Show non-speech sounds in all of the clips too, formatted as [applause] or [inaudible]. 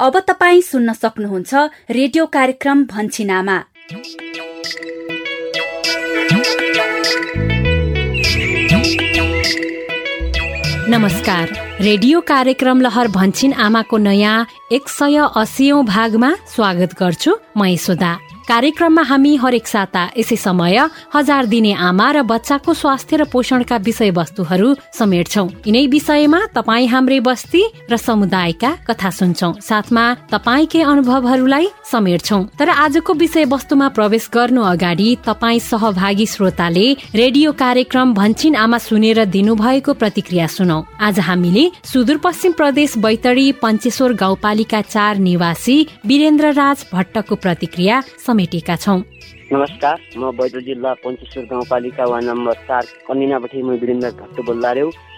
अब तपाईँ सुन्न सक्नुहुन्छ रेडियो कार्यक्रम भन्छिनामा नमस्कार। रेडियो कार्यक्रम लहर भन्छिन आमाको नयाँ एक सय असीौं भागमा स्वागत गर्छु म यशोदा कार्यक्रममा हामी हरेक साता यसै समय हजार दिने आमा र बच्चाको स्वास्थ्य र पोषणका विषयवस्तुहरू समेट्छौ। यिनै विषयमा तपाईँ हाम्रै बस्ती र समुदायका कथा सुन्छौ। साथमा तपाईँकै अनुभवहरूलाई समेट्छौ। तर आजको विषयवस्तुमा प्रवेश गर्नु अगाडि तपाईँ सहभागी श्रोताले रेडियो कार्यक्रम भन्छिन आमा सुनेर दिनुभएको प्रतिक्रिया सुनौ। आज हामीले सुदूरपश्चिम प्रदेश बैतडी पञ्चेश्वर गाउँपालिका चार निवासी वीरेन्द्र राज भट्टको प्रतिक्रिया समेटेका छौँ। नमस्कार म बैतडी जिल्ला पञ्चेश्वर गाउँपालिका वार्ड नम्बर चार कन्दिनापट्टि म वीरेन्द्र भट्ट बोल्दा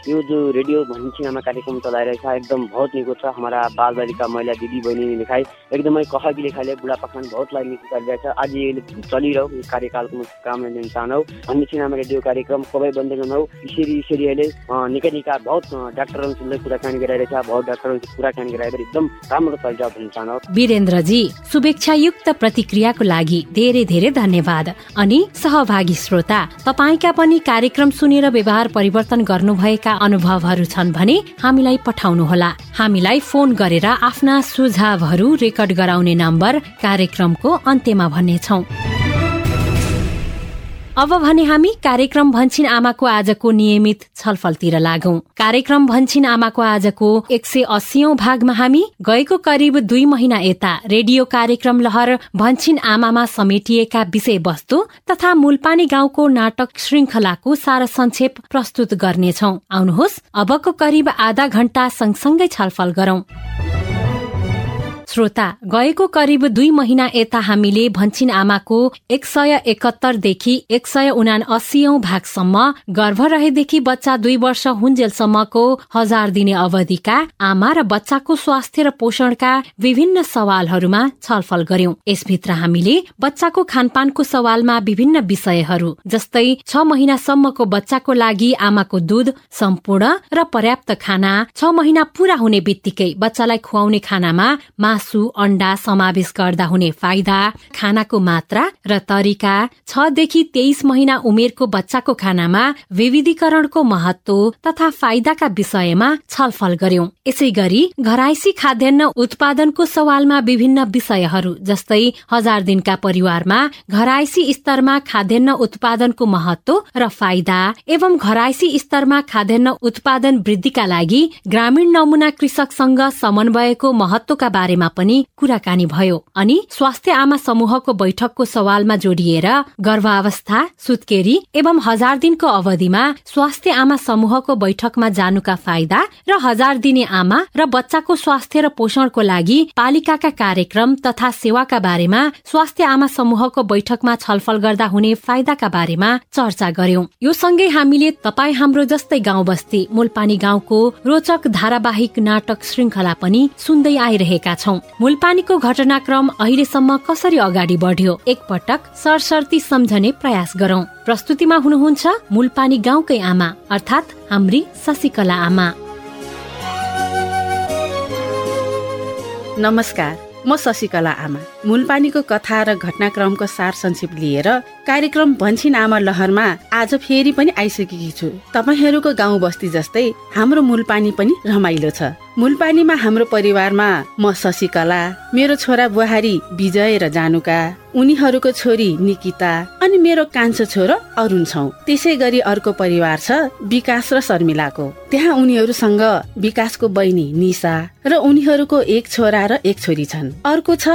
यो जो रेडियो भनिसिनामा कार्यक्रम चलाइरहेछ एकदम बहुत निको छ। हमारा बाल बालिका महिला दिदी बहिनी लेखाइ एकदमै कहकी लेखाइले बहुत लागि निको गरिरहेछ आज ये चलिरह कार्यकालको काम लिन चाहनौ भनिसिनामा रेडियो कार्यक्रम कबै बन्दै नहौ। यसरी यसरी अहिले निकै निका बहुत डाक्टरहरूसँग कुराकानी गरिरहेछ बहुत डाक्टरहरूसँग कुराकानी गराएर एकदम राम्रो चलिरह भन्न चाहनौ वीरेन्द्रजी शुभेच्छायुक्त प्रतिक्रियाको लागि धेरै धेरै धन्यवाद। अनि सहभागी श्रोता तपाईँका पनि कार्यक्रम सुनेर व्यवहार परिवर्तन गर्नुभएका अनुभवहरू छन् भने हामीलाई पठाउनुहोला। हामीलाई फोन गरेर आफ्ना सुझावहरू रेकर्ड गराउने नम्बर कार्यक्रमको अन्त्यमा भन्नेछौ। अब भने हामी कार्यक्रम भन्छिन आमाको आजको नियमित छलफलतिर लागौं। कार्यक्रम भन्छिन आमाको आजको एक सय अस्सीौं भागमा हामी गएको करिब दुई महिना यता रेडियो कार्यक्रम लहर भन्छिन आमामा समेटिएका विषयवस्तु तथा मूलपानी गाउँको नाटक श्रृङ्खलाको सार संक्षेप प्रस्तुत गर्नेछौ। आउनुहोस् अबको करिब आधा घण्टा सँगसँगै छलफल गरौं। श्रोता गएको करिब दुई महिना यता हामीले भन्छिन आमाको एक सय एकहत्तरदेखि एक सय उना अस्सीऔं भागसम्म गर्भ रहेदेखि बच्चा दुई वर्ष हुन्जेलसम्मको हजार दिने अवधिका आमा र बच्चाको स्वास्थ्य र पोषणका विभिन्न सवालहरूमा छलफल गर्यौं। यसभित्र हामीले बच्चाको खानपानको सवालमा विभिन्न विषयहरू जस्तै छ महिनासम्मको बच्चाको लागि आमाको दुध सम्पूर्ण र पर्याप्त खाना छ महिना पूरा हुने बित्तिकै बच्चालाई खुवाउने खानामा मासु अन्डा समावेश गर्दा हुने फाइदा खानाको मात्रा र तरिका छदेखि तेइस महिना उमेरको बच्चाको खानामा विविधीकरणको महत्व तथा फाइदाका विषयमा छलफल गर्यौं। यसै गरी घराइसी खाद्यान्न उत्पादनको सवालमा विभिन्न विषयहरू जस्तै हजार दिनका परिवारमा घराइसी स्तरमा खाद्यान्न उत्पादनको महत्व र फाइदा एवं घराइसी स्तरमा खाद्यान्न उत्पादन वृद्धिका लागि ग्रामीण नमुना कृषकसँग समन्वयको महत्वका बारेमा पनि कुराकानी भयो अनि स्वास्थ्य आमा समूहको बैठकको सवालमा जोडिएर गर्भावस्था सुत्केरी एवं हजार दिनको अवधिमा स्वास्थ्य आमा समूहको बैठकमा जानुका फाइदा र हजार दिने आमा र बच्चाको स्वास्थ्य र पोषणको लागि पालिकाका कार्यक्रम तथा सेवाका बारेमा स्वास्थ्य आमा समूहको बैठकमा छलफल गर्दा हुने फाइदाका बारेमा चर्चा गर्यौं। यो सँगै हामीले तपाईँ हाम्रो जस्तै गाउँ बस्ती मूलपानी गाउँको रोचक धारावाहिक नाटक श्रृङ्खला पनि सुन्दै आइरहेका छौं। मूलपानीको घटनाक्रम अहिलेसम्म कसरी अगाडि बढ्यो? एकपटक सरसर्ती सम्झने प्रयास गरौं। प्रस्तुतिमा हुनुहुन्छ मूलपानी गाउँकै आमा अर्थात् हाम्री शशिकला आमा। नमस्कार म शशिकला आमा। मूलपानीको कथा र घटनाक्रमको सार संक्षेप लिएर कार्यक्रम भन्छिन आमा लहरमा आज फेरि पनि आइसकेकी छु। तपाईँहरूको गाउँ बस्ती जस्तै हाम्रो मूलपानी पनि रमाइलो छ। मूलपानीमा हाम्रो परिवारमा म शशिकला मेरो छोरा बुहारी विजय र जानुका उनीहरूको छोरी निकिता अनि मेरो कान्छो छोरो अरुण छौ। त्यसै गरी अर्को परिवार छ विकास र शर्मिलाको। त्यहाँ उनीहरूसँग विकासको बहिनी निशा र उनीहरूको एक छोरा र एक छोरी छन्। अर्को छ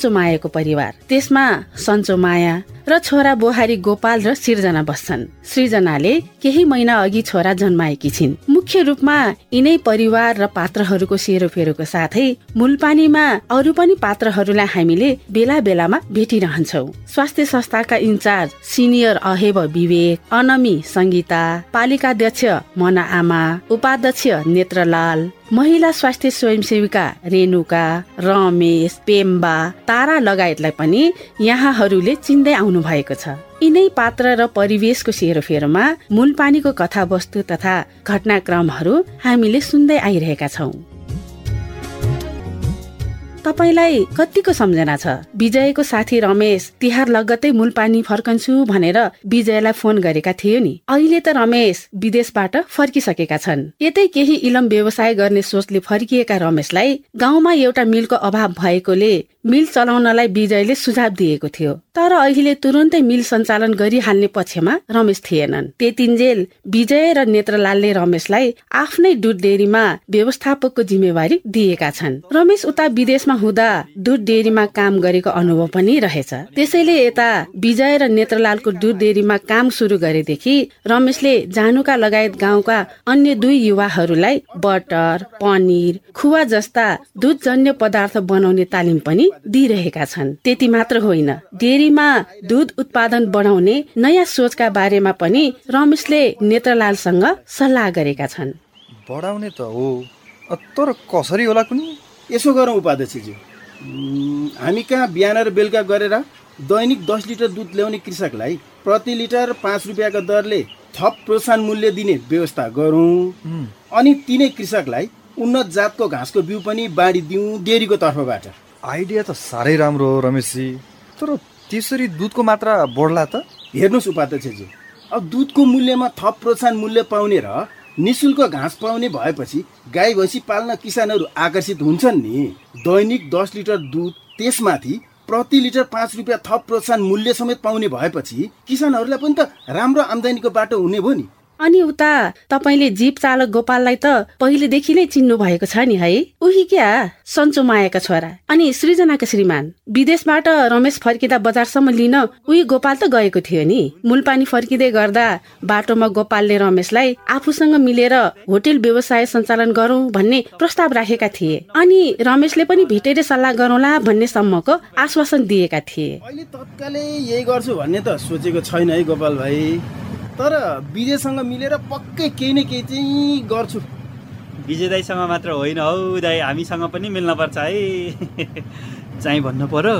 सन्चो मायाको परिवार। त्यसमा सन्चो माया र छोरा बुहारी गोपाल र सिर्जना बस्छन्। सृजनाले केही महिना अघि छोरा जन्माएकी छिन्। मुख्य रूपमा यिनै परिवार र पात्रहरूको सेरोफेरोको साथै मूलपानीमा अरू पनि पात्रहरूलाई हामीले बेला बेलामा भेटिरहन्छौ। स्वास्थ्य संस्थाका इन्चार्ज सिनियर अहेब विवेक अनमी संगीता पालिकाध्यक्ष मना आमा उपाध्यक्ष नेत्रलाल महिला स्वास्थ्य स्वयंसेविका रेणुका रमेश पेम्बा तारा लगायतलाई पनि यहाँहरूले चिन्दै आउनु भएको छ। यिनै पात्र र परिवेशको सेरोफेरोमा मूल पानीको कथावस्तु तथा घटनाक्रमहरू हामीले सुन्दै आइरहेका छौँ। तपाईँलाई कतिको सम्झना छ? विजयको साथी रमेश तिहार लगत्तै मूलपानी फर्कन्छु भनेर विजयलाई फोन गरेका थियो नि। अहिले त रमेश विदेशबाट फर्किसकेका छन्। यतै केही इलम व्यवसाय गर्ने सोचले फर्किएका रमेशलाई गाउँमा एउटा मिलको अभाव भएकोले मिल चलाउनलाई विजयले सुझाव दिएको थियो। तर अहिले तुरन्तै मिल सञ्चालन गरिहाल्ने पक्षमा रमेश थिएनन्। त्यतिन्जेल विजय र नेत्रलालले रमेशलाई आफ्नै दुध डेरीमा व्यवस्थापकको जिम्मेवारी दिएका छन्। रमेश उता विदेशमा हुँदा दुध डेरीमा काम गरेको अनुभव पनि रहेछ। त्यसैले यता विजय र नेत्रलालको दुध डेरीमा काम सुरु गरेदेखि रमेशले जानुका लगायत गाउँका अन्य दुई युवाहरूलाई बटर पनिर खुवा जस्ता दुधजन्य पदार्थ बनाउने तालिम पनि दिइरहेका छन्। त्यति मात्र होइन डेरीमा दुध उत्पादन बढाउने नयाँ सोचका बारेमा पनि रमेशले नेत्रलालसँग सल्लाह गरेका छन्। बढाउने त हो तर कसरी होला कुनै यसो गरौँ उपाध्यक्षज्यू हामी कहाँ बिहान र बेलुका गरेर दैनिक दस लिटर दुध ल्याउने कृषकलाई प्रति लिटर पाँच रुपियाँको दरले थप प्रोत्साहन मूल्य दिने व्यवस्था गरौँ। अनि तिनै कृषकलाई उन्नत जातको घाँसको बिउ पनि बाँडिदिउँ डेरीको तर्फबाट। आइडिया त साह्रै राम्रो हो रमेशजी। तर त्यसरी दुधको मात्रा बढ्ला त? हेर्नुहोस् उपाध्यक्षज्यू अब दुधको मूल्यमा थप प्रोत्साहन मूल्य पाउने र निशुल्क घाँस पाउने भएपछि गाई भैँसी पाल्न किसानहरू आकर्षित हुन्छन् नि। दैनिक दस लिटर दुध त्यसमाथि प्रति लिटर पाँच रुपियाँ थप प्रोत्साहन मूल्य समेत पाउने भएपछि किसानहरूलाई पनि त राम्रो आम्दानीको बाटो हुने भयो नि। अनि उता तपाईँले जीप चालक गोपाललाई त पहिलेदेखि नै चिन्नु भएको छ नि है? उही क्या? सन्चो मायाका छोरा। अनि सृजनाका श्रीमान विदेशबाट रमेश फर्किँदा बजारसम्म लिन उही गोपाल त गएको थियो नि। मूलपानी फर्किँदै गर्दा बाटोमा गोपालले रमेशलाई आफूसँग मिलेर होटेल व्यवसाय सञ्चालन गरौँ भन्ने प्रस्ताव राखेका थिए। अनि रमेशले पनि भेटेर सल्लाह गरौँला भन्ने सम्मको आश्वासन दिएका थिए। अहिले तत्कालै यही गर्छु भन्ने त सोचेको छैन है गोपाल भाइ। तर विजयसँग मिलेर पक्कै केही न केही चाहिँ गर्छु। विजय दाईसँग मात्र होइन हौ दाई हामीसँग पनि मिल्न पर्छ है। चाहिँ भन्नु पर्यो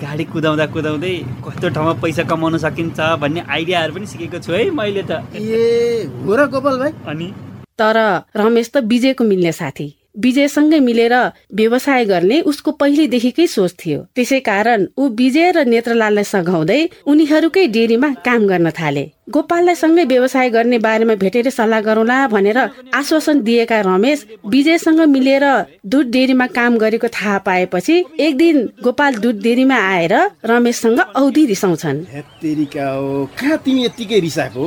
गाडी कुदाउँदा कुदाउँदै कस्तो ठाउँमा पैसा कमाउन सकिन्छ भन्ने आइडियाहरू पनि सिकेको छु है मैले त। ए हो र गोपाल भाइ। अनि? तर रमेश त विजयको मिल्ने साथी। विजयसँगै मिलेर व्यवसाय गर्ने उसको पहिलेदेखिकै सोच थियो। त्यसै कारण ऊ विजय र नेत्रलाललाई सघाउँदै उनीहरूकै डेरीमा काम गर्न थाले। गोपाललाई सँगै व्यवसाय गर्ने बारेमा भेटेर सल्लाह गरौँला भनेर आश्वासन दिएका रमेश विजयसँग मिलेर दुध डेरीमा काम गरेको थाहा पाएपछि एक दिन गोपाल दुध डेरीमा आएर रमेशसँग औधी रिसाउँछन्। कहाँ तिमी रिसाएको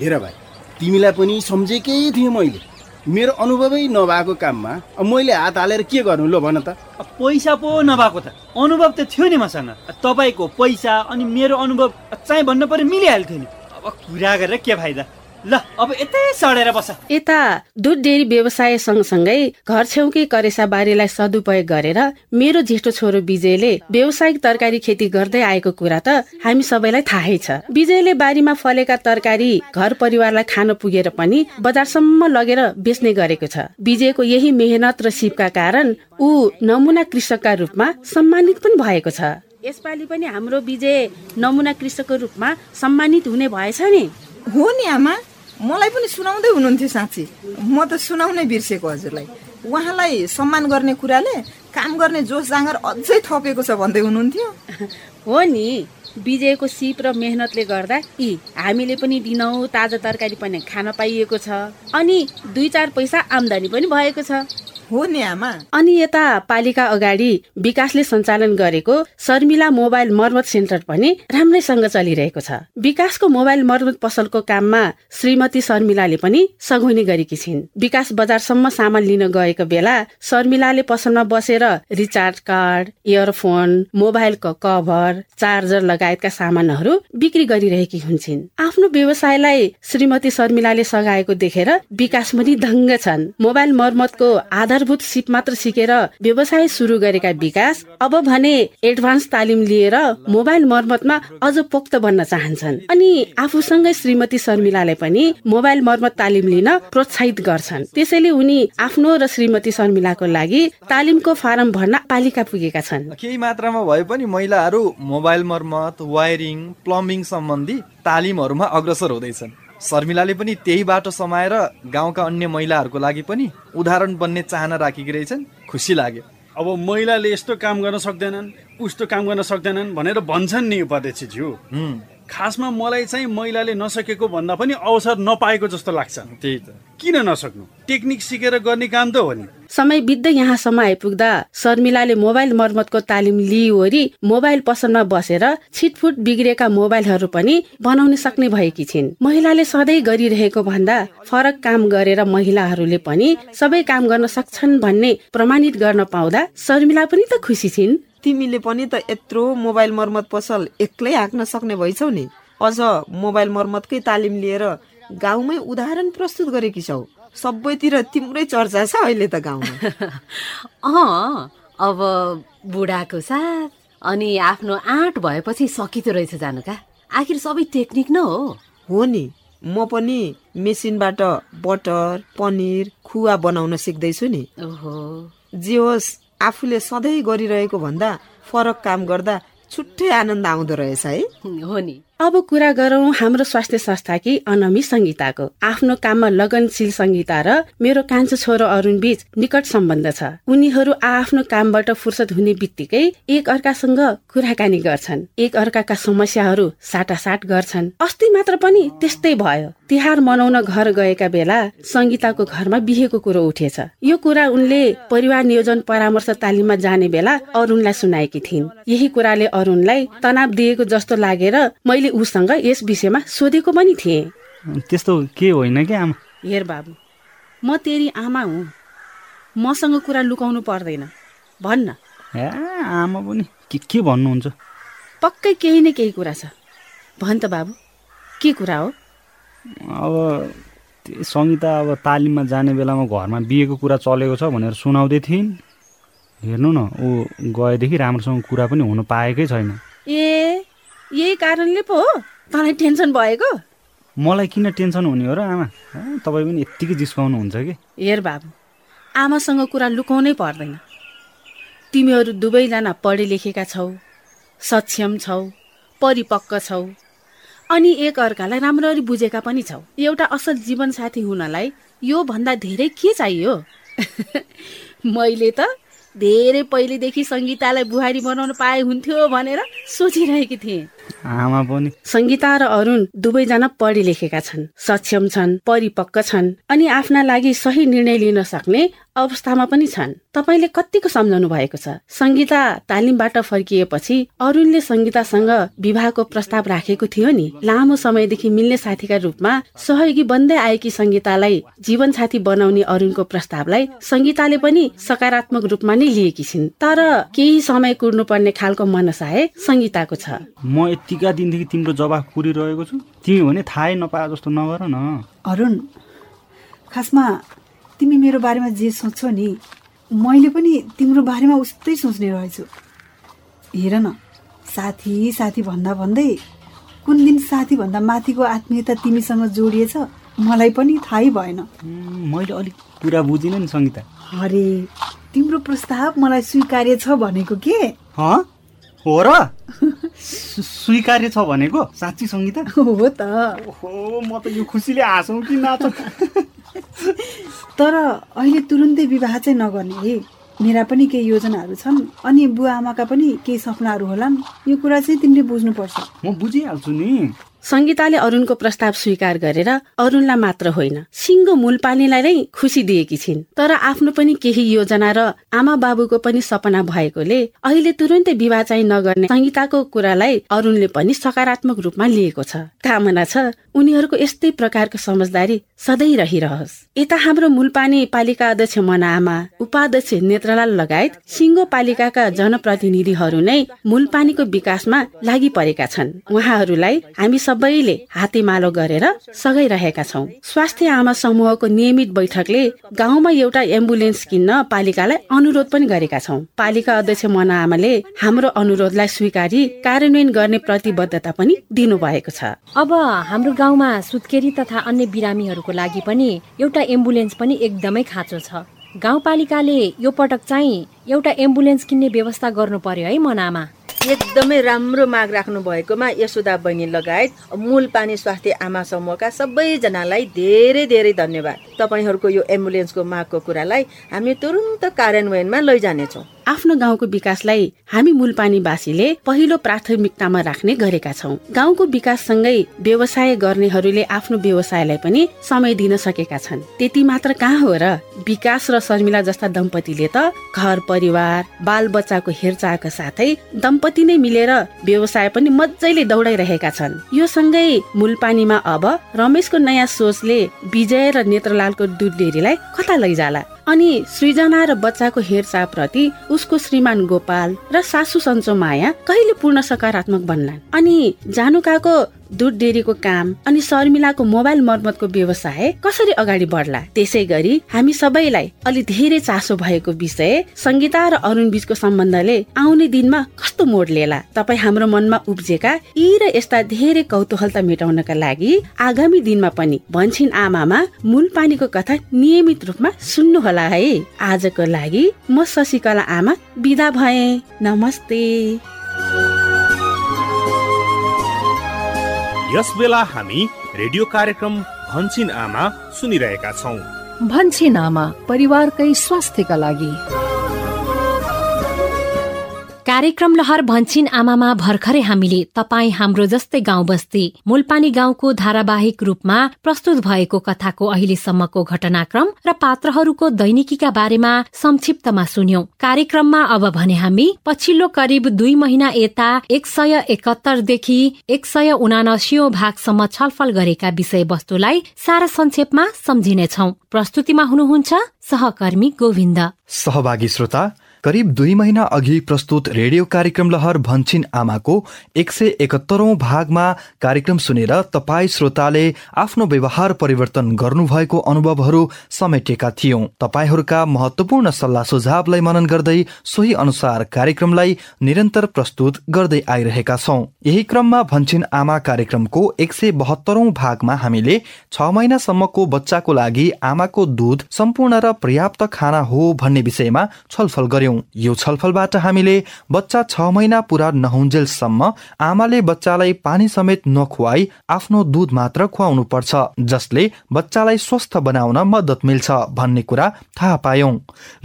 हेर भाइ तिमीलाई पनि सम्झेकै थिएँ मैले। मेरो अनुभवै नभएको काममा मैले हात हालेर के गर्नु लो भन त। पैसा पो नभएको त। अनुभव त थियो नि मसँग। तपाईँको पैसा अनि मेरो अनुभव चाहिँ भन्नु पर्यो मिलिहाल्थ्यो नि। अब कुरा गरेर के फाइदा? ल अब यतै सडेर बस। यता दुध डेरी व्यवसाय सँगसँगै घर छेउकै करेसा बारीलाई सदुपयोग गरेर मेरो जेठो छोरो विजयले व्यावसायिक तरकारी खेती गर्दै आएको कुरा त हामी सबैलाई थाहै छ। विजयले बारीमा फलेका तरकारी घर परिवारलाई खान पुगेर पनि बजारसम्म लगेर बेच्ने गरेको छ। विजयको यही मेहनत र सिपका कारण ऊ नमुना कृषकका रूपमा सम्मानित पनि भएको छ। यसपालि पनि हाम्रो विजय नमुना कृषकको रूपमा सम्मानित हुने भएछ नि। हो नि आमा। मलाई पनि सुनाउँदै हुनुहुन्थ्यो साँच्ची म त सुनाउनै बिर्सेको हजुरलाई। उहाँलाई सम्मान गर्ने कुराले काम गर्ने जोस जाँगर अझै थपेको छ भन्दै हुनुहुन्थ्यो। हो नि विजयको सिप र मेहनतले गर्दा यी हामीले पनि दिनौँ ताजा तरकारी पनि खान पाइएको छ। अनि दुई चार पैसा आम्दानी पनि भएको छ। हो नि आमा। अनि यता पालिका अगाडि विकासले सञ्चालन गरेको शर्मिला मोबाइल मर्मत सेन्टर पनि राम्रैसँग चलिरहेको छ। विकासको मोबाइल मर्मत पसलको काममा श्रीमती शर्मिलाले पनि सघाउने गरेकी छिन्। विकास बजारसम्म सामान लिन गएको बेला शर्मिलाले पसलमा बसेर रिचार्ज कार्ड इयरफोन मोबाइलको कभर चार्जर लगायतका सामानहरू बिक्री गरिरहेकी हुन्छन्। आफ्नो व्यवसायलाई श्रीमती शर्मिलाले सघाएको देखेर विकास पनि दङ्ग छन्। मोबाइल मर्मतको आधार आधारभूत सिप मात्र सिकेर व्यवसाय सुरु गरेका विकास अब भने एडभान्स तालिम लिएर मोबाइल मर्मतमा अझ पोक्त बन्न चाहन्छन्। अनि आफूसँगै श्रीमती शर्मिलालाई पनि मोबाइल मर्मत तालिम लिन प्रोत्साहित गर्छन्। त्यसैले उनी आफ्नो र श्रीमती शर्मिलाको लागि तालिमको फारम भर्न पालिका पुगेका छन्। केही मात्रामा भए पनि महिलाहरू मोबाइल मर्मत वायरिङ प्लम्बिङ सम्बन्धी तालिमहरूमा अग्रसर हुँदैछन्। शर्मिलाले पनि त्यही बाटो समाएर गाउँका अन्य महिलाहरूको लागि पनि उदाहरण बन्ने चाहना राखेकी रहेछन् खुसी लाग्यो। अब महिलाले यस्तो काम गर्न सक्दैनन् उस्तो काम गर्न सक्दैनन् भनेर भन्छन् नि उपाध्यक्षज्यू। खासमा मलाई चाहिँ महिलाले नसकेको भन्दा पनि अवसर नपाएको जस्तो लाग्छ। त्यही त। किन नसक्नु? टेक्निक सिकेर गर्ने काम त हो नि। समय बित्दै यहाँसम्म आइपुग्दा शर्मिलाले मोबाइल मर्मतको तालिम लिइवरी मोबाइल पसलमा बसेर छिटफुट बिग्रेका मोबाइलहरू पनि बनाउन सक्ने भएकी छिन्। महिलाले सधैँ गरिरहेको भन्दा फरक काम गरेर महिलाहरूले पनि सबै काम गर्न सक्छन् भन्ने प्रमाणित गर्न पाउँदा शर्मिला पनि त खुसी छिन्। तिमीले पनि त यत्रो मोबाइल मर्मत पसल एक्लै हाँक्न सक्ने भइछौ नि। अझ मोबाइल मर्मतकै तालिम लिएर गाउँमै उदाहरण प्रस्तुत गरेकी छौ। सबैतिर तिम्रै चर्चा छ अहिले त गाउँमा। [laughs] अँ अब बुढाको साथ अनि आफ्नो आँट भएपछि सकिँदो रहेछ जानुका। आखिर सबै टेक्निक न हो। हो नि। म पनि मेसिनबाट बटर पनिर खुवा बनाउन सिक्दैछु नि। ओहो। जे होस् आफूले सधैँ गरिरहेको भन्दा फरक काम गर्दा छुट्टै आनन्द आउँदो रहेछ है। हो नि। अब कुरा गरौं हाम्रो स्वास्थ्य संस्थाकी अनमी संगीताको। आफ्नो काममा लगनशील संगीता र मेरो कान्छो छोरो अरुण बीच निकट सम्बन्ध छ। उनीहरू आफ्नो कामबाट फुर्सद हुने बित्तिकै एक अर्कासँग कुराकानी गर्छन्। एक अर्काका समस्याहरू साटासाट गर्छन्। अस्ति मात्र पनि त्यस्तै भयो। तिहार मनाउन घर गएका बेला संगीताको घरमा बिहेको कुरो उठेछ। यो कुरा उनले परिवार नियोजन परामर्श तालिममा जाने बेला अरुणलाई सुनाएकी थिइन्। यही कुराले अरुणलाई तनाव दिएको जस्तो लागेर मैले उसँग यस विषयमा सोधेको पनि थिएँ। त्यस्तो के होइन कि आमा? हेर बाबु म तेरी आमा हुँ। मसँग कुरा लुकाउनु पर्दैन। भन्न ए आमा पनि के के भन्नुहुन्छ? पक्कै केही न केही कुरा छ। भन् त बाबु के कुरा हो? अब सङ्गीता अब तालिममा जाने बेलामा घरमा बिहेको कुरा चलेको छ भनेर सुनाउँदै थिइन्। हेर्नु न ऊ गएदेखि राम्रोसँग कुरा पनि हुन पाएकै छैन। ए यही कारणले पो हो। तँलाई टेन्सन भएको? मलाई किन टेन्सन हुने हो र आमा? तपाईँ पनि यत्तिकै जिस्काउनुहुन्छ कि? हेर बाबु आमासँग कुरा लुकाउनै पर्दैन। तिमीहरू दुवैजना पढे लेखेका छौ सक्षम छौ परिपक्व छौ अनि एक अर्कालाई राम्ररी बुझेका पनि छौ। एउटा असल जीवनसाथी हुनलाई यो भन्दा धेरै के चाहियो? [laughs] मैले त धेरै पहिलेदेखि सङ्गीतालाई बुहारी बनाउन पाए हुन्थ्यो भनेर सोचिरहेकी थिएँ। आमा पनि। सङ्गीता र अरुण दुवैजना पढे लेखेका छन् सक्षम छन् परिपक्व छन् अनि आफ्ना लागि सही निर्णय लिन सक्ने अवस्थामा पनि छन्। तपाईँले कतिको सम्झाउनु भएको छ? सङ्गीता तालिमबाट फर्किएपछि अरुणले सङ्गीतासँग विवाहको प्रस्ताव राखेको थियो नि। लामो समयदेखि मिल्ने साथीका रूपमा सहयोगी बन्दै आएकी सङ्गीतालाई जीवन साथी बनाउने अरुणको प्रस्तावलाई सङ्गीताले पनि सकारात्मक रूपमा नै लिएकी छिन्। तर केही समय कुर्नुपर्ने खालको मनसाय सङ्गीताको छ। म यत्तिका दिनदेखि तिम्रो जवाफ कुरिरहेको छु। तिमी भने थाहै नपाए जस्तो नगर न। अरुण खासमा तिमी मेरो बारेमा जे सोच्छौ नि मैले पनि तिम्रो बारेमा उस्तै सोच्ने रहेछु। हेर न साथी साथी भन्दा भन्दै कुन दिन साथीभन्दा माथिको आत्मीयता तिमीसँग जोडिएछ मलाई पनि थाहै भएन। मैले अलिक कुरा बुझिनँ नि सङ्गीता। अरे तिम्रो प्रस्ताव मलाई स्वीकार्य छ भनेको के? हँ र? स्वी- स्वीकार्य छ भनेको? साँच्ची सङ्गीता? हो त। ओहो म त यो खुसीले हाँसौँ कि नाचौँ? तर अहिले तुरुन्तै विवाह चाहिँ नगर्ने है। मेरा पनि केही योजनाहरू छन् अनि बुवा आमाका पनि केही सपनाहरू होलान्। यो कुरा चाहिँ तिमीले बुझ्नुपर्छ। म बुझिहाल्छु नि। सङ्गीताले अरुणको प्रस्ताव स्वीकार गरेर अरुणलाई मात्र होइन सिङ्गो मूलपानीलाई नै खुसी दिएकी छिन्। तर आफ्नो पनि केही योजना र आमा बाबुको पनि सपना भएकोले अहिले तुरन्तै विवाह चाहिँ नगर्ने सङ्गीताको कुरालाई अरुणले पनि सकारात्मक रूपमा लिएको छ। कामना छ उनीहरूको यस्तै प्रकारको समझदारी सधैँ रहिरहोस्। यता हाम्रो मूलपानी पालिका अध्यक्ष मना आमा उपाध्यक्ष नेत्रलाल लगायत सिङ्गो पालिकाका जनप्रतिनिधिहरू नै मूलपानीको विकासमा लागि परेका छन्। उहाँहरूलाई हामी सबैले हातेमालो गरेर सघाइरहेका छौँ। स्वास्थ्य आमा समूहको नियमित बैठकले गाउँमा एउटा एम्बुलेन्स किन्न पालिकालाई अनुरोध पनि गरेका छौँ। पालिका अध्यक्ष मना आमाले हाम्रो अनुरोधलाई स्वीकारी कार्यान्वयन गर्ने प्रतिबद्धता पनि दिनुभएको छ। अब हाम्रो गाउँमा सुत्केरी तथा अन्य बिरामीहरूको लागि पनि एउटा एम्बुलेन्स पनि एकदमै खाँचो छ। गाउँपालिकाले यो पटक चाहिँ एउटा एम्बुलेन्स किन्ने व्यवस्था गर्नु पर्यो है मनामा एकदमै राम्रो माग राख्नु भएकोमा यशोदा बहिनी लगायत मूल पानी स्वास्थ्य आमा समूहका सबैजनालाई धेरै धेरै धन्यवाद। तपाईँहरूको यो एम्बुलेन्सको मागको कुरालाई हामी तुरुन्त कार्यान्वयनमा लैजानेछौँ। आफ्नो गाउँको विकासलाई हामी मूलपानीवासीले पहिलो प्राथमिकतामा राख्ने गरेका छौँ। गाउँको विकाससँगै व्यवसाय गर्नेहरूले आफ्नो व्यवसायलाई पनि समय दिन सकेका छन्। त्यति मात्र कहाँ हो र विकास र शर्मिला जस्ता दम्पतिले त घर परिवार बाल बच्चाको हेरचाहका साथै दम्पति नै मिलेर व्यवसाय पनि मजाले दौडाइरहेका छन्। यो सँगै मूलपानीमा अब रमेशको नयाँ सोचले विजय र नेत्रलालको दुध डेरीलाई कता लैजाला? अनि सृजना र बच्चाको हेरचाह प्रति उसको श्रीमान गोपाल र सासु सन्चो माया कहिले पूर्ण सकारात्मक बन्लान्? अनि जानुकाको दुध डेरीको काम अनि शर्मिलाको मोबाइल मर्मतको व्यवसाय कसरी अगाडि बढ्ला? त्यसै गरी हामी सबैलाई अलि धेरै चासो भएको विषय संगीता र अरुण बीचको सम्बन्धले आउने दिनमा कस्तो मोड लिएला? तपाईँ हाम्रो मनमा उब्जेका यी र यस्ता धेरै कौतूहलता मेटाउनका लागि आगामी दिनमा पनि भन्छिन आमामा मूल पानीको कथा नियमित रूपमा सुन्नुहोला है। आजको लागि म शशिकला आमा बिदा भए। नमस्ते। यस बेला हामी रेडियो कार्यक्रम भन्छिन आमा सुनिरहेका छौँ। भन्छिन आमा परिवारकै स्वास्थ्यका लागि। कार्यक्रम लहर भन्छिन आमामा भर्खरै हामीले तपाईँ हाम्रो जस्तै गाउँ बस्ती मूलपानी गाउँको धारावाहिक रूपमा प्रस्तुत भएको कथाको अहिलेसम्मको घटनाक्रम र पात्रहरूको दैनिकीका बारेमा संक्षिप्तमा सुन्यौं। कार्यक्रममा अब भने हामी पछिल्लो करिब दुई महिना यता एक सय एकहत्तरदेखि एक सय उनासी भागसम्म छलफल गरेका विषयवस्तुलाई सारा संक्षेपमा सम्झिनेछौ। प्रस्तुतिमा हुनुहुन्छ सहकर्मी गोविन्द। सहभागी श्रोता करिब दुई महिना अघि प्रस्तुत रेडियो कार्यक्रम लहर भन्छिन आमाको एक सय एकहत्तरौं भागमा कार्यक्रम सुनेर तपाईँ श्रोताले आफ्नो व्यवहार परिवर्तन गर्नुभएको अनुभवहरू समेटेका थियौं। तपाईँहरूका महत्वपूर्ण सल्लाह सुझावलाई मनन गर्दै सोही अनुसार कार्यक्रमलाई निरन्तर प्रस्तुत गर्दै आइरहेका छौं। यही क्रममा भन्छिन आमा कार्यक्रमको एक सय बहत्तरौं भागमा हामीले छ महिनासम्मको बच्चाको लागि आमाको दुध सम्पूर्ण र पर्याप्त खाना हो भन्ने विषयमा छलफल गर्यौं। यो छलफलबाट हामीले बच्चा छ महिना पुरा नहुन्जेलसम्म आमाले बच्चालाई पानी समेत नखुवाई आफ्नो दुध मात्र खुवाउनु पर्छ जसले बच्चालाई स्वस्थ बनाउन मद्दत मिल्छ भन्ने कुरा थाहा पायौं।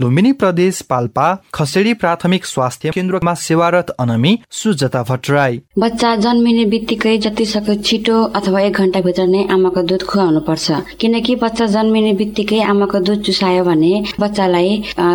लुम्बिनी प्रदेश पाल्पा खसेडी प्राथमिक स्वास्थ्य केन्द्रमा सेवारत अनमी सुजता भट्टराई। बच्चा जन्मिने बित्तिकै जति सक्यो छिटो अथवा एक घन्टाभित्र नै आमाको दुध खुवाउनु पर्छ किनकि बच्चा जन्मिने बित्तिकै आमाको दुध चुसायो भने बच्चालाई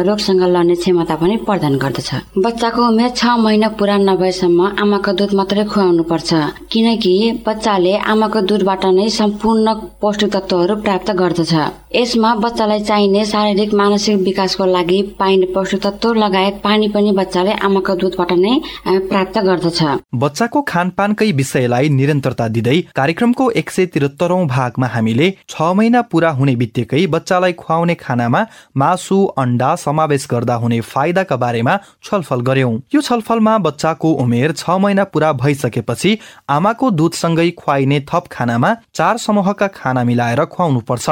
रोगसँग लड्ने क्षमता प्रदान गर्दछ। बच्चाको उमेर छ महिना पुरा नभएसम्म आमाको दुध मात्रै खुवाउनु पर्छ किनकि बच्चाले आमाको दुधबाट नै सम्पूर्ण पौष्टिक तत्वहरू प्राप्त गर्दछ। यसमा बच्चालाई चाहिने शारीरिक मानसिक विकासको लागि पाइने पौष्टिक तत्व लगायत पानी पनि बच्चाले आमाको दुधबाट नै प्राप्त गर्दछ। बच्चाको खानपानकै विषयलाई निरन्तरता दिँदै कार्यक्रमको एक सय त्रिहत्तरौं भागमा हामीले छ महिना पुरा हुने बित्तिकै बच्चालाई खुवाउने खानामा मासु अन्डा समावेश गर्दा हुने फाइदाका बारेमा छलफल गर्यौं। यो छलफलमा बच्चाको उमेर छ महिना पुरा भइसकेपछि आमाको दुधसँगै खुवाइने थप खानामा चार समूहका खाना मिलाएर खुवाउनु पर्छ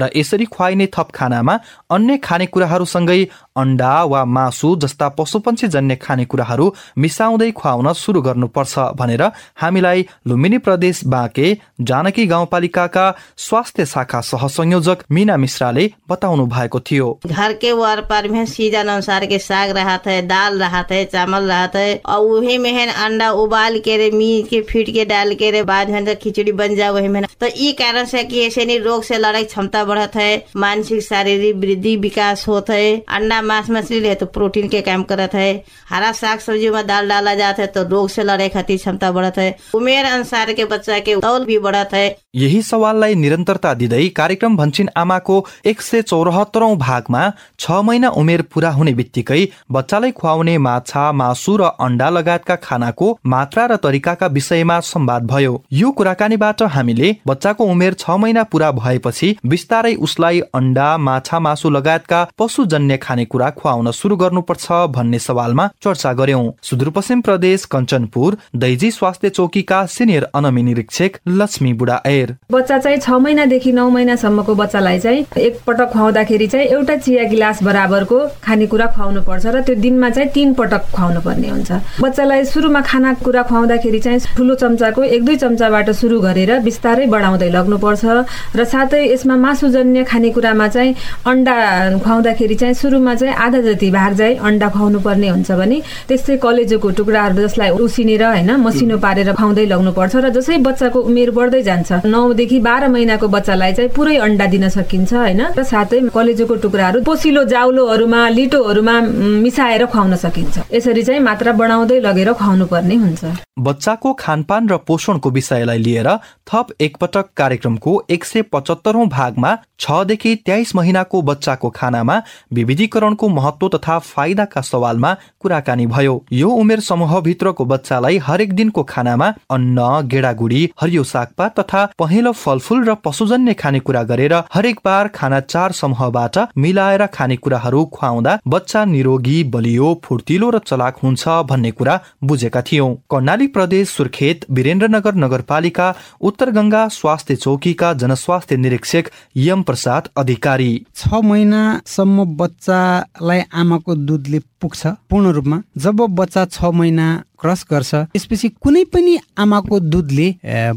र यसरी खुवाइने थप खानामा अन्य खानेकुराहरूसँगै अन्डा वा मासु जस्ता पशुपन्छी जन्य खानेकुराहरू मिसाउँदै खुवाउन सुरु गर्नुपर्छ भनेर हामीलाई लुम्बिनी प्रदेश बाँके जानकी गाउँपालिकाका स्वास्थ्य शाखा सहसंयोजक मीना मिश्राले बताउनु भएको थियो। घर के वार पार में सीजन अनुसार के साग रहा था दाल रहा था चावल रहा था और वही में है उबाल के रे मीट के फीट के डाल के रे बाद में खिचड़ी बन जाए वही में तो कारण से कि ऐसे रोग से लड़ाई क्षमता बढ़त है मानसिक शारीरिक वृद्धि विकास होता है अंडा मांस मछली ले तो प्रोटीन के काम करत है। हरा साग सब्जी में दाल डाला जाता है तो रोग से लड़े खातिर क्षमता बढ़त है। उमेर अनुसार के बच्चा के तौल भी बढ़त है। यही सवाललाई निरन्तरता दिँदै कार्यक्रम भन्छिन आमाको एक सय चौरात्तरौं भागमा छ महिना उमेर पूरा हुने बित्तिकै बच्चालाई खुवाउने माछा मासु र अन्डा लगायतका खानाको मात्रा र तरिकाका विषयमा संवाद भयो। यो कुराकानीबाट हामीले बच्चाको उमेर छ महिना पूरा भएपछि बिस्तारै उसलाई अन्डा माछा मासु लगायतका पशुजन्य खानेकुरा खुवाउन सुरु गर्नुपर्छ भन्ने सवालमा चर्चा गर्यौं सुदूरपश्चिम प्रदेश कञ्चनपुर दैजी स्वास्थ्य चौकीका सिनियर अनमी निरीक्षक लक्ष्मी बुढा एर शेर बच्चा चाहिँ छ महिनादेखि नौ महिनासम्मको बच्चालाई चाहिँ एकपटक खुवाउँदाखेरि चाहिँ एउटा चिया गिलास बराबरको खानेकुरा खुवाउनु पर्छ र त्यो दिनमा चाहिँ तिन पटक खुवाउनु पर्ने हुन्छ। बच्चालाई सुरुमा खानाकुरा खुवाउँदाखेरि चाहिँ ठुलो चम्चाको एक दुई चम्चाबाट सुरु गरेर बिस्तारै बढाउँदै लग्नुपर्छ र साथै यसमा मासुजन्य खानेकुरामा चाहिँ अन्डा खुवाउँदाखेरि चाहिँ सुरुमा चाहिँ आधा जति भाग चाहिँ अन्डा खुवाउनु पर्ने हुन्छ भने त्यस्तै कलेजोको टुक्राहरू जसलाई उसिनेर होइन मसिनो पारेर खुवाउँदै लग्नुपर्छ र जसै बच्चाको उमेर बढ्दै जान्छ। नौदेखि बाह्र महिनाको बच्चालाई चाहिँ पुरै अन्डा दिन सकिन्छ होइन र साथै कलेजोको टुक्राहरू पोसिलो जाउलोहरूमा लिटोहरूमा मिसाएर खुवाउन सकिन्छ। यसरी चाहिँ मात्रा बढाउँदै लगेर खुवाउनु पर्ने हुन्छ। बच्चाको खानपान र पोषणको विषयलाई लिएर थप एकपटक कार्यक्रमको एक सय पचहत्तरौं भागमा छदेखि तेइस महिनाको बच्चाको खानामा विविधीकरणको महत्व तथा फाइदाका सवालमा कुराकानी भयो। यो उमेर समूहभित्रको बच्चालाई हरेक दिनको खानामा अन्न गेडागुडी हरियो सागपात तथा पहेँलो फलफूल र पशुजन्य खानेकुरा गरेर हरेक बार खाना चार समूहबाट मिलाएर खानेकुराहरू खुवाउँदा बच्चा निरोगी बलियो फुर्तिलो र चलाक हुन्छ भन्ने कुरा बुझेका थियौं। कर्णाली प्रदेश सुर्खेत वीरेन्द्रनगर नगरपालिका उत्तर गंगा स्वास्थ्य चौकीका जनस्वास्थ्य निरीक्षक यम प्रसाद अधिकारी। छ महिनासम्म बच्चालाई आमाको दुधले पुग्छ पूर्ण रूपमा। जब बच्चा छ महिना क्रस गर्छ त्यसपछि कुनै पनि आमाको दुधले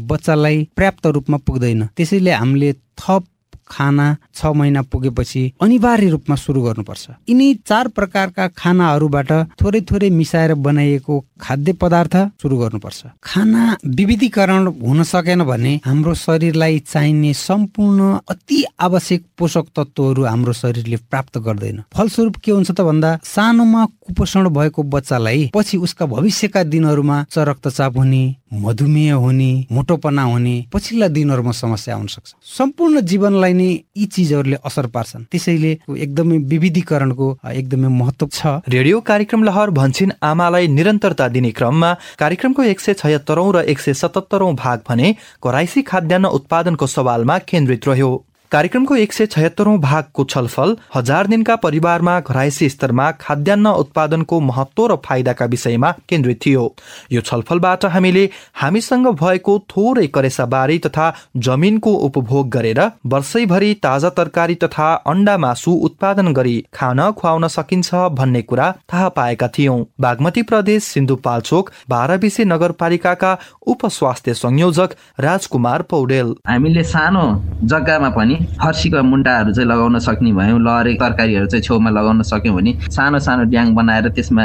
बच्चालाई पर्याप्त रूपमा पुग्दैन। त्यसैले हामीले थप खाना छ महिना पुगेपछि अनिवार्य रूपमा सुरु गर्नुपर्छ। यिनी चार प्रकारका खानाहरूबाट थोरै थोरै मिसाएर बनाइएको खाद्य पदार्थ सुरु गर्नुपर्छ। खाना विविधीकरण हुन सकेन भने हाम्रो शरीरलाई चाहिने सम्पूर्ण अति आवश्यक पोषक तत्त्वहरू हाम्रो शरीरले प्राप्त गर्दैन। फलस्वरूप के हुन्छ त भन्दा सानोमा कुपोषण भएको बच्चालाई पछि उसका भविष्यका दिनहरूमा उच्च रक्तचाप हुने मधुमेह हुने मोटोपना हुने पछिल्ला दिनहरूमा समस्या आउन सक्छ। सम्पूर्ण जीवनलाई नै यी चिजहरूले असर पार्छन्। त्यसैले एकदमै विविधीकरणको एकदमै महत्व छ। रेडियो कार्यक्रम लहर भन्छिन आमालाई निरन्तरता दिने क्रममा कार्यक्रमको एक सय छयत्तरौं र एक सय सतहत्तरौं भाग भने कराइसी खाद्यान्न उत्पादनको सवालमा केन्द्रित रह्यो। कार्यक्रमको एक सय छयत्तरौं भागको छलफल हजार दिनका परिवारमा घराइसी स्तरमा खाद्यान्न उत्पादनको महत्व र फाइदाका विषयमा केन्द्रित थियो। यो छलफलबाट हामीले हामीसँग भएको थोरै करेसाबारी तथा जमिनको उपभोग गरेर वर्षैभरि ताजा तरकारी तथा अण्डा मासु उत्पादन गरी खान खुवाउन सकिन्छ भन्ने कुरा थाहा पाएका थियौं। बागमती प्रदेश सिन्धुपाल्चोक बाह्रविसे नगरपालिकाका उप स्वास्थ्य संयोजक राजकुमार पौडेल। हामीले सानो जग्गामा पनि फर्सीको मुन्टाहरू चाहिँ लगाउन सक्ने भयौँ लहरे तरकारीहरू चाहिँ छेउमा लगाउन सक्यौँ भने सानो सानो ड्याङ बनाएर त्यसमा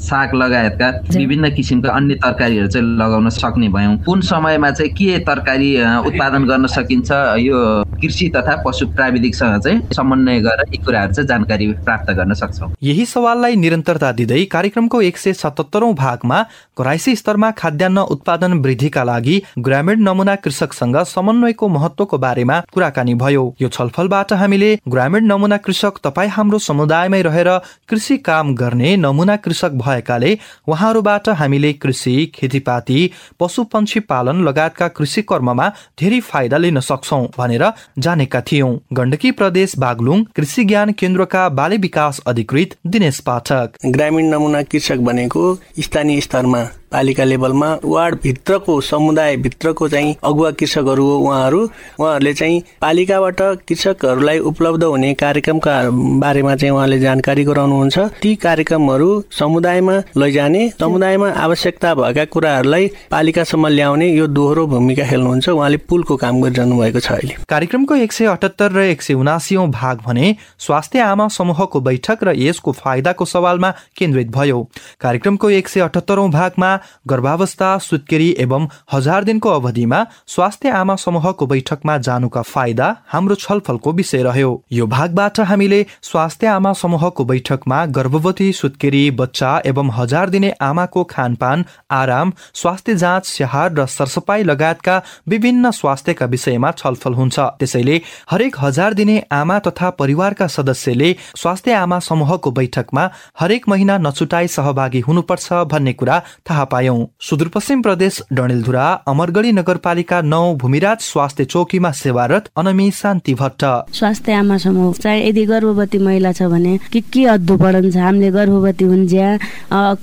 साग लगायतका विभिन्न किसिमका अन्य तरकारीहरू चाहिँ लगाउन सक्ने भयौँ। कुन समयमा चाहिँ के तरकारी उत्पादन गर्न सकिन्छ यो कृषि तथा पशु प्राविधिकसँग चाहिँ समन्वय गरेर यी कुराहरू चाहिँ जानकारी प्राप्त गर्न सक्छौँ। यही सवाललाई निरन्तरता दिँदै कार्यक्रमको एक सय सतहत्तरौं भागमा घराइसी स्तरमा खाद्यान्न उत्पादन वृद्धिका लागि ग्रामीण नमुना कृषकसँग समन्वयको महत्वको बारेमा कुराकानी भयो। यो छलफलबाट हामीले ग्रामीण नमुना कृषक तपाईँ हाम्रो समुदायमै रहेर कृषि काम गर्ने नमुना कृषक भएकाले उहाँहरूबाट हामीले कृषि खेतीपाती पशु पन्छी पालन लगायतका कृषि कर्ममा धेरै फाइदा लिन सक्छौ भनेर जानेका थियौं। गण्डकी प्रदेश बागलुङ कृषि ज्ञान केन्द्रका बाली विकास अधिकृत दिनेश पाठक। ग्रामीण नमुना कृषक भनेको स्थानीय स्तरमा पालिका लेभलमा वार्डभित्रको समुदायभित्रको चाहिँ अगुवा कृषकहरू हो उहाँहरू उहाँहरूले चाहिँ पालिकाबाट कृषकहरूलाई उपलब्ध हुने कार्यक्रमका बारेमा चाहिँ उहाँले जानकारी गराउनुहुन्छ। ती कार्यक्रमहरू समुदायमा लैजाने समुदायमा आवश्यकता भएका कुराहरूलाई पालिकासम्म ल्याउने यो दोहोरो भूमिका खेल्नुहुन्छ। उहाँले पुलको काम गरिरहनु भएको छ अहिले। कार्यक्रमको एक सय अठहत्तर र एक सय उनासी भाग भने स्वास्थ्य आमा समूहको बैठक र यसको फाइदाको सवालमा केन्द्रित भयो। कार्यक्रमको एक सय अठहत्तरौं भागमा गर्भावस्था सुत्केरी एवं हजार दिनको अवधिमा स्वास्थ्य आमा समूहको बैठकमा जानुका फाइदा हाम्रो छलफलको विषय रह्यो। यो भागबाट हामीले स्वास्थ्य आमा समूहको बैठकमा गर्भवती सुत्केरी बच्चा एवं हजार दिने आमाको खानपान आराम स्वास्थ्य जाँच स्याहार र सरसफाई लगायतका विभिन्न स्वास्थ्यका विषयमा छलफल हुन्छ। त्यसैले हरेक हजार दिने आमा तथा परिवारका सदस्यले स्वास्थ्य आमा समूहको बैठकमा हरेक महिना नछुटाई सहभागी हुनुपर्छ भन्ने कुरा थाहा पायौं। सुदूरपश्चिम प्रदेश डणेलधुरा अमरगढी नगरपालिका नौ भूमिराज स्वास्थ्य चौकीमा सेवारत अनमी शान्ति भट्ट स्वास्थ्य आमा समूह चाहिँ यदि गर्भवती महिला छ भने के के अद्दो पढन्छ? हामीले गर्भवती हुन्ज्या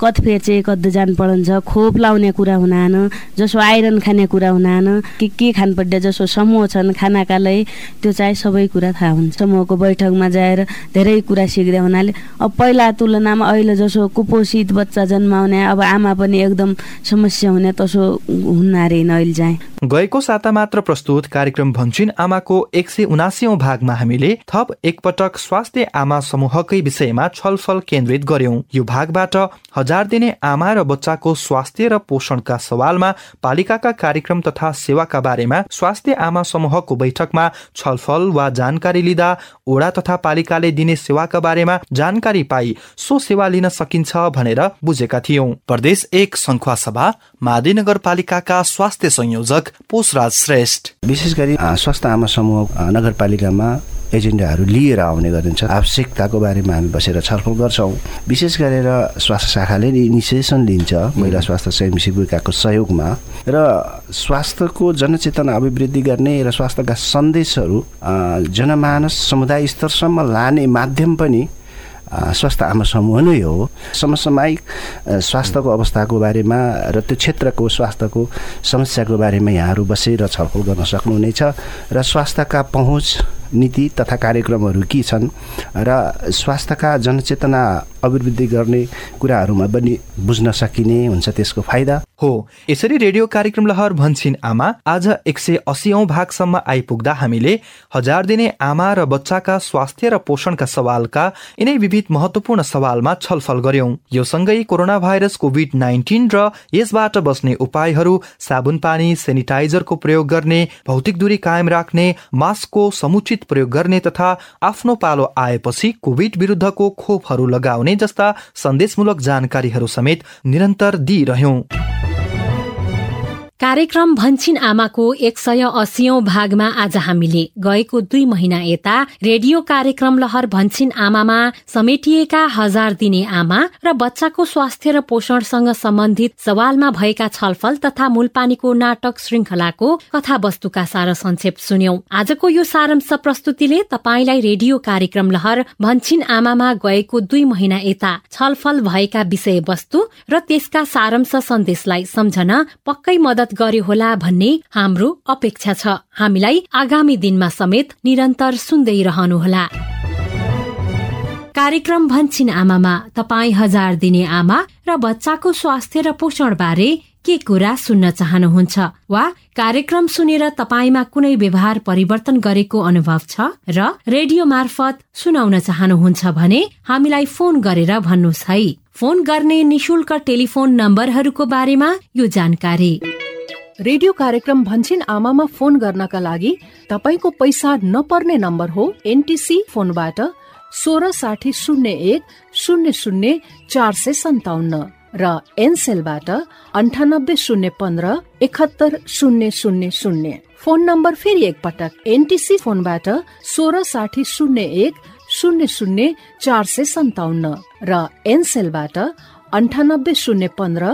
कत फेर्चे कद्दो जान पढन्छ? खोप लाउने कुरा हुनान जसो आइरन खाने कुरा हुनान के के खान पर्ने जसो समूह छन् खानाका लागि त्यो चाहिँ सबै कुरा थाहा हुन्छ समूहको बैठकमा जाएर धेरै कुरा सिक्दै हुनाले अब पहिला तुलनामा अहिले जसो कुपोषित बच्चा जन्माउने अब आमा पनि एकदम समस्या हुने तसो हुन्न अरे अहिले चाहिँ। गएको साता मात्र प्रस्तुत कार्यक्रम भन्छिन आमाको एक सय उनासी भागमा हामीले थप एकपटक स्वास्थ्य आमा समूहकै विषयमा छलफल केन्द्रित गर्यौं। यो भागबाट हजार दिने आमा र बच्चाको स्वास्थ्य र पोषणका सवालमा पालिकाका कार्यक्रम तथा सेवाका बारेमा स्वास्थ्य आमा समूहको बैठकमा छलफल वा जानकारी लिँदा ओडा तथा पालिकाले दिने सेवाका बारेमा जानकारी पाई सो सेवा लिन सकिन्छ भनेर बुझेका थियौं। प्रदेश एक संखुवा सभा मादी नगरपालिकाका स्वास्थ्य संयोजक पोषराज श्रेष्ठ। विशेष गरी स्वास्थ्य आमा समूह नगरपालिकामा एजेन्डाहरू लिएर आउने गरिन्छ। आवश्यकताको बारेमा हामी बसेर छलफल गर्छौँ। विशेष गरेर स्वास्थ्य शाखाले इनिसिएसन लिन्छ महिला स्वास्थ्य स्वयं सेविकाको सहयोगमा। र स्वास्थ्यको जनचेतना अभिवृद्धि गर्ने र स्वास्थ्यका सन्देशहरू जनमानस समुदाय स्तरसम्म लाने माध्यम पनि स्वास्थ्य आमा समूह नै हो। समसामयिक स्वास्थ्यको अवस्थाको बारेमा र त्यो क्षेत्रको स्वास्थ्यको समस्याको बारेमा यहाँहरू बसेर छलफल गर्न सक्नुहुनेछ। र स्वास्थ्यका पहुँच नीति तथा कार्यक्रमहरू के छन् र स्वास्थ्यका जनचेतना अभिवृद्धि गर्ने कुराहरूमा पनि बुझ्न सकिने हुन्छ त्यसको फाइदा। हो। यसरी रेडियो कार्यक्रम लहर भन्छिन आमा आज एक सय अस्सी भागसम्म आइपुग्दा हामीले हजार दिने आमा र बच्चाका स्वास्थ्य र पोषणका सवालका यिनै विविध महत्वपूर्ण सवालमा छलफल गर्यौं। यो सँगै कोरोना भाइरस कोभिड नाइन्टिन र यसबाट बस्ने उपायहरू साबुन पानी सेनिटाइजरको प्रयोग गर्ने भौतिक दूरी कायम राख्ने मास्कको समुचित प्रयोग गर्ने तथा आफ्नो पालो आएपछि कोभिड विरुद्धको खोपहरू लगाउने जस्ता सन्देशमूलक जानकारीहरू समेत निरन्तर दिइरह्यौं। कार्यक्रम भन्छिन आमाको एक सय अस्सीौं भागमा आज हामीले गएको दुई महिना यता रेडियो कार्यक्रम लहर भन्छिन आमामा समेटिएका हजार दिने आमा र बच्चाको स्वास्थ्य र पोषणसँग सम्बन्धित सवालमा भएका छलफल तथा मूलपानीको नाटक श्रृङ्खलाको कथा वस्तुका सार संक्षेप सुन्यौं। आजको यो सारांश प्रस्तुतिले तपाईँलाई रेडियो कार्यक्रम लहर भन्छिन आमामा गएको दुई महिना यता छलफल भएका विषय वस्तु र त्यसका सारांश सन्देशलाई सम्झन पक्कै मदत गर्यो होला भन्ने हाम्रो अपेक्षा छ। हामीलाई आगामी दिनमा समेत निरन्तर सुन्दै रहनुहोला कार्यक्रम भन्छिन आमामा तपाईँ हजार दिने आमा र बच्चाको स्वास्थ्य र पोषण बारे के कुरा सुन्न चाहनुहुन्छ वा कार्यक्रम सुनेर तपाईँमा कुनै व्यवहार परिवर्तन गरेको अनुभव छ र रेडियो मार्फत सुनाउन चाहनुहुन्छ भने हामीलाई फोन गरेर भन्नुहोस् है। फोन गर्ने निशुल्क टेलिफोन नम्बरहरूको बारेमा यो जानकारी। रेडियो कार्यक्रम भन्छन् आमामा फोन गर्नका लागि तपाईँको पैसा नपर्ने नम्बर हो एनटिसी फोनबाट सोह्र साठी शून्य एक शून्य शून्य चार सय सन्ताउन्न र एनसेलबाट अन्ठानब्बे शून्य पन्ध्र एकहत्तर शून्य शून्य शून्य। फोन नम्बर फेरि एकपटक एनटिसी फोनबाट सोह्र साठी शून्य एक शून्य शून्य चार सय सन्ताउन्न र एनसेलबाट अन्ठानब्बे शून्य पन्ध्र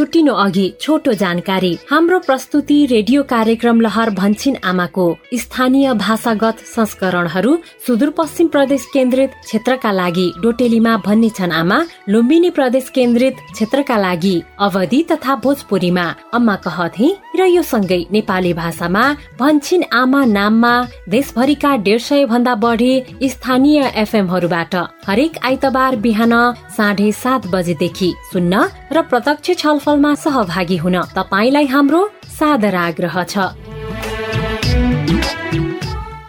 छुट्टिनु अघि छोटो जानकारी। हाम्रो प्रस्तुति रेडियो कार्यक्रम लहर भन्छिन आमाको स्थानीय भाषागत संस्करणहरू सुदूरपश्चिम प्रदेश केन्द्रित क्षेत्रका लागि डोटेलीमा भन्ने छन् आमा। लुम्बिनी प्रदेश केन्द्रित क्षेत्रका लागि अवधि तथा भोजपुरीमा अम्मा कहथे र यो सँगै नेपाली भाषामा भन्छिन आमा नाममा देशभरिका डेढ सय भन्दा बढी स्थानीय एफएमहरूबाट हरेक आइतबार बिहान साढे सात बजेदेखि सुन्न र प्रत्यक्ष छलफलमा सहभागी हुन तपाईँलाई हाम्रो सादर आग्रह छ।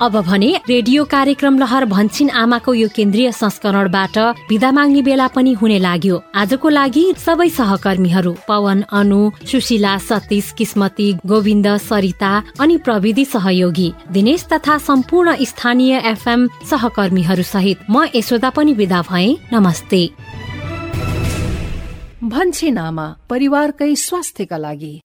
अब भने रेडियो कार्यक्रम लहर भन्छिन आमाको यो केन्द्रीय संस्करणबाट विदा माग्ने बेला पनि हुने लाग्यो। आजको लागि सबै सहकर्मीहरू पवन अनु सुशीला सतीश किस्मती गोविन्द सरिता अनि प्रविधि सहयोगी दिनेश तथा सम्पूर्ण स्थानीय एफएम सहकर्मीहरू सहित म यशोदा पनि विदा भए। नमस्ते। भन्छिन आमा परिवारकै स्वास्थ्यका लागि।